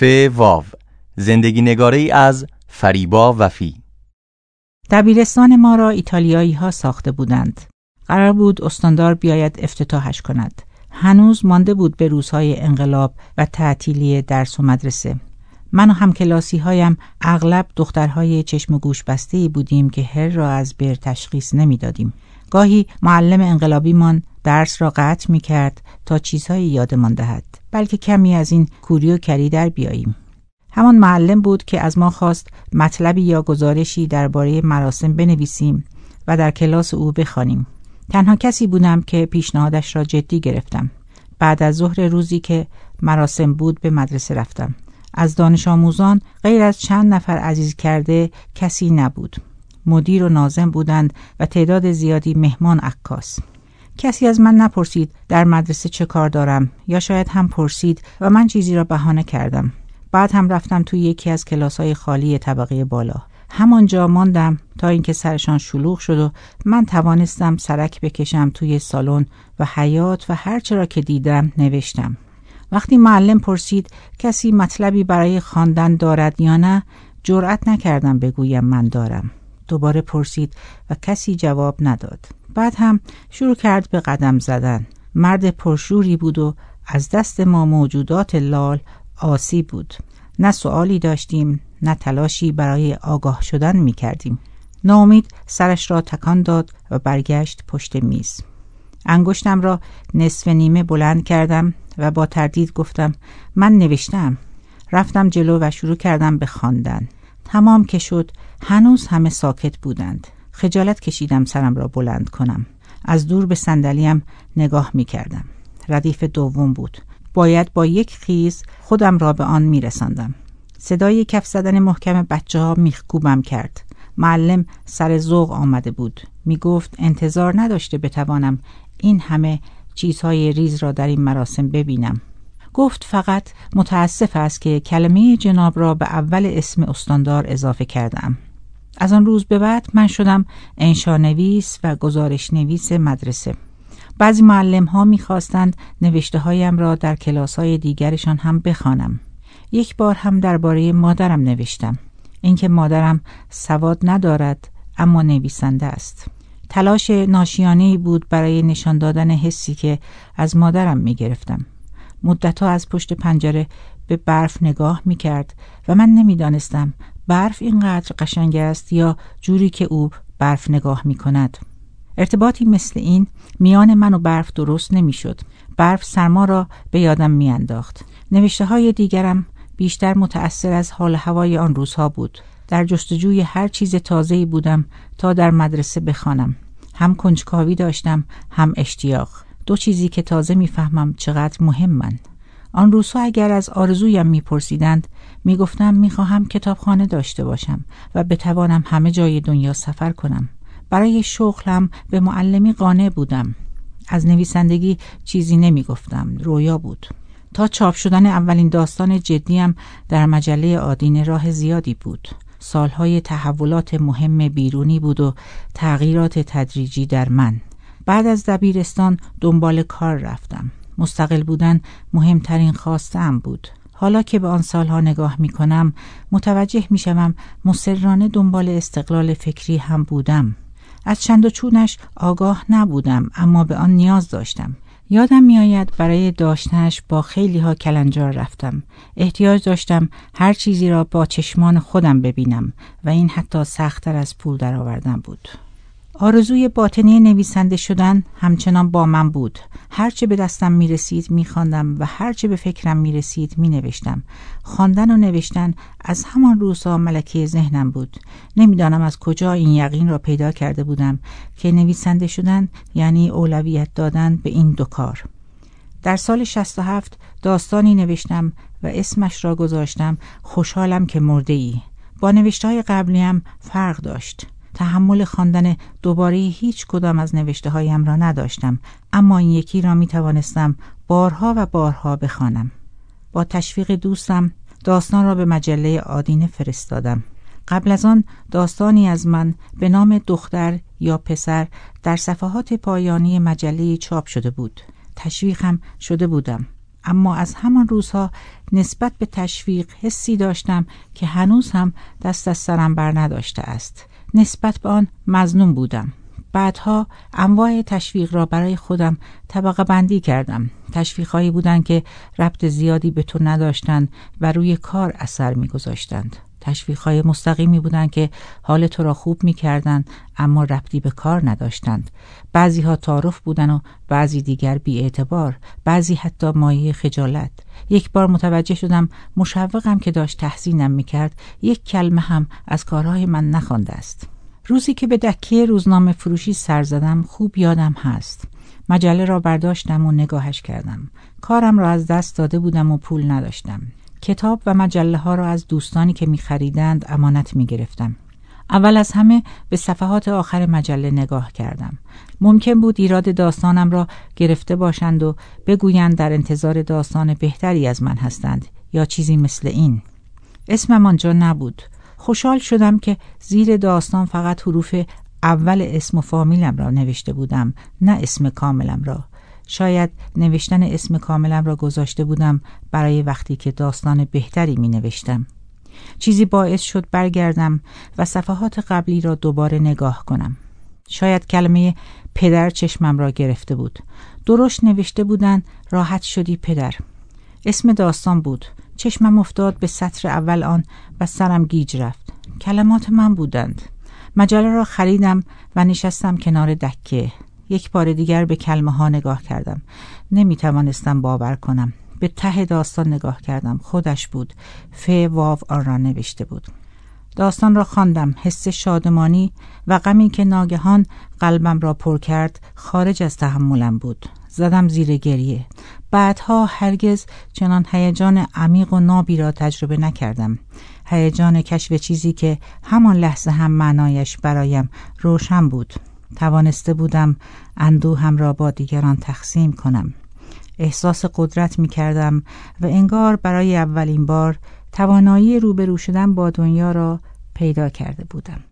ف واو زندگی نگاره ای از فریبا وفی دبیرستان ما را ایتالیایی ها ساخته بودند. قرار بود استاندار بیاید افتتاحش کند. هنوز مانده بود به روزهای انقلاب و تعطیلی درس و مدرسه. من و همکلاسی هایم اغلب دخترهای چشم و گوش بسته بودیم که هر را از بر تشخیص نمی‌دادیم. گاهی معلم انقلابیمان درس را قطع می کرد تا چیزهایی یادمان دهد بلکه کمی از این کوری و کری در بیاییم. همان معلم بود که از ما خواست مطلبی یا گزارشی درباره مراسم بنویسیم و در کلاس او بخوانیم. تنها کسی بودم که پیشنهادش را جدی گرفتم. بعد از ظهر روزی که مراسم بود به مدرسه رفتم. از دانش آموزان غیر از چند نفر عزیز کرده کسی نبود. مدیر و نازم بودند و تعداد زیادی مهمان عکاس. کسی از من نپرسید در مدرسه چه کار دارم یا شاید هم پرسید و من چیزی را بهانه کردم. بعد هم رفتم توی یکی از کلاس های خالی طبقه بالا. همانجا ماندم تا اینکه سرشان شلوغ شد و من توانستم سرک بکشم توی سالن و حیات و هرچه را که دیدم نوشتم. وقتی معلم پرسید کسی مطلبی برای خواندن دارد یا نه جرأت نکردم بگویم من دارم. دوباره پرسید و کسی جواب نداد. بعد هم شروع کرد به قدم زدن. مرد پرشوری بود و از دست ما موجودات لال آسی بود. نه سوالی داشتیم نه تلاشی برای آگاه شدن می کردیم ناامید سرش را تکان داد و برگشت پشت میز. انگشتم را نصف نیمه بلند کردم و با تردید گفتم من نوشتم. رفتم جلو و شروع کردم به خواندن. تمام که شد هنوز همه ساکت بودند. خجالت کشیدم سرم را بلند کنم. از دور به صندلیم نگاه می کردم ردیف دوم بود. باید با یک خیز خودم را به آن می رسندم. صدای کف زدن محکم بچه ها میخکوبم کرد. معلم سر ذوق آمده بود. می گفت انتظار نداشته بتوانم این همه چیزهای ریز را در این مراسم ببینم. گفت فقط متاسف است که کلمه جناب را به اول اسم استاندار اضافه کردم از آن روز به بعد من شدم انشانویس و گزارش نویس مدرسه بعضی معلم ها می‌خواستند نوشته هایم را در کلاس های دیگرشان هم بخوانم. یک بار هم درباره مادرم نوشتم اینکه مادرم سواد ندارد اما نویسنده است تلاش ناشیانه بود برای نشان دادن حسی که از مادرم می گرفتم. مدتها از پشت پنجره به برف نگاه می کرد و من نمی‌دانستم برف اینقدر قشنگ است یا جوری که او برف نگاه می کند. ارتباطی مثل این میان من و برف درست نمی‌شد. برف سرما را به یادم میانداخت. نوشته های دیگرم بیشتر متأثر از حال هوای آن روزها بود. در جستجوی هر چیز تازه‌ای بودم تا در مدرسه بخوانم. هم کنجکاوی داشتم هم اشتیاق. دو چیزی که تازه می‌فهمم چقدر مهمن. آن روزها اگر از آرزویم میپرسیدند می‌گفتم می‌خواهم کتابخانه داشته باشم و بتوانم همه جای دنیا سفر کنم. برای شغلم به معلمی قانع بودم. از نویسندگی چیزی نمی گفتم رویا بود. تا چاپ شدن اولین داستان جدیم در مجله آدین راه زیادی بود. سالهای تحولات مهم بیرونی بود و تغییرات تدریجی در من. بعد از دبیرستان دنبال کار رفتم. مستقل بودن مهمترین خواستم بود. حالا که به آن سالها نگاه می کنم متوجه می شوم مسررانه دنبال استقلال فکری هم بودم. از چند و چونش آگاه نبودم اما به آن نیاز داشتم. یادم میآید برای داشتنش با خیلی ها کلنجار رفتم. احتیاج داشتم هر چیزی را با چشمان خودم ببینم و این حتی سختتر از پول درآوردن بود. آرزوی باطنی نویسنده شدن همچنان با من بود. هرچه به دستم می رسید می خواندم و هرچه به فکرم می رسید می نوشتم خواندن و نوشتن از همان روزها ملکه ذهنم بود. نمی‌دانم از کجا این یقین را پیدا کرده بودم که نویسنده شدن یعنی اولویت دادن به این دو کار. در سال 67 داستانی نوشتم و اسمش را گذاشتم خوشحالم که مرده ای با نوشته های قبلیم فرق داشت. تحمل خواندن دوباره هیچ کدام از نوشته هایم را نداشتم اما این یکی را می توانستم بارها و بارها بخوانم. با تشویق دوستم داستان را به مجله آدینه فرستادم. قبل از آن داستانی از من به نام دختر یا پسر در صفحات پایانی مجله چاپ شده بود. تشویقم شده بودم. اما از همان روزها نسبت به تشویق حسی داشتم که هنوز هم دست از سرم بر نداشته است نسبت به آن مزنون بودم. بعدها انواع تشویق را برای خودم طبقه بندی کردم. تشویقهایی بودند که ربط زیادی به تو نداشتند و روی کار اثر میگذاشتند. تشویقهای مستقیمی بودند که حال تو را خوب می‌کردند اما ربطی به کار نداشتند. بعضی ها تعارف بودن و بعضی دیگر اعتبار بعضی حتی مایه خجالت. یک بار متوجه شدم مشوقم که داشت تحسینم می‌کرد یک کلمه هم از کارهای من نخوانده است. روزی که به دکه روزنامه فروشی سر زدم خوب یادم هست. مجله را برداشتم و نگاهش کردم. کارم را از دست داده بودم و پول نداشتم. کتاب و مجله ها را از دوستانی که می خریدند امانت می گرفتم. اول از همه به صفحات آخر مجله نگاه کردم. ممکن بود ایراد داستانم را گرفته باشند و بگویند در انتظار داستان بهتری از من هستند یا چیزی مثل این. اسمم آنجا نبود. خوشحال شدم که زیر داستان فقط حروف اول اسم و فامیلم را نوشته بودم نه اسم کاملم را شاید نوشتن اسم کاملم را گذاشته بودم برای وقتی که داستان بهتری می نوشتم. چیزی باعث شد برگردم و صفحات قبلی را دوباره نگاه کنم. شاید کلمه پدر چشمم را گرفته بود. درشت نوشته بودن راحت شدی پدر. اسم داستان بود. چشمم افتاد به سطر اول آن و سرم گیج رفت. کلمات من بودند. مجله را خریدم و نشستم کنار دکه. یک بار دیگر به کلمه ها نگاه کردم. نمی توانستم باور کنم. به ته داستان نگاه کردم. خودش بود. ف واو آن را نوشته بود. داستان را خواندم. حس شادمانی و غمی که ناگهان قلبم را پر کرد خارج از تحملم بود. زدم زیر گریه. بعدها هرگز چنان هیجان عمیق و نابی را تجربه نکردم. هیجان کشف چیزی که همان لحظه هم معنایش برایم روشن بود. توانسته بودم اندوهم را با دیگران تقسیم کنم. احساس قدرت می کردم و انگار برای اولین بار توانایی روبرو شدن با دنیا را پیدا کرده بودم.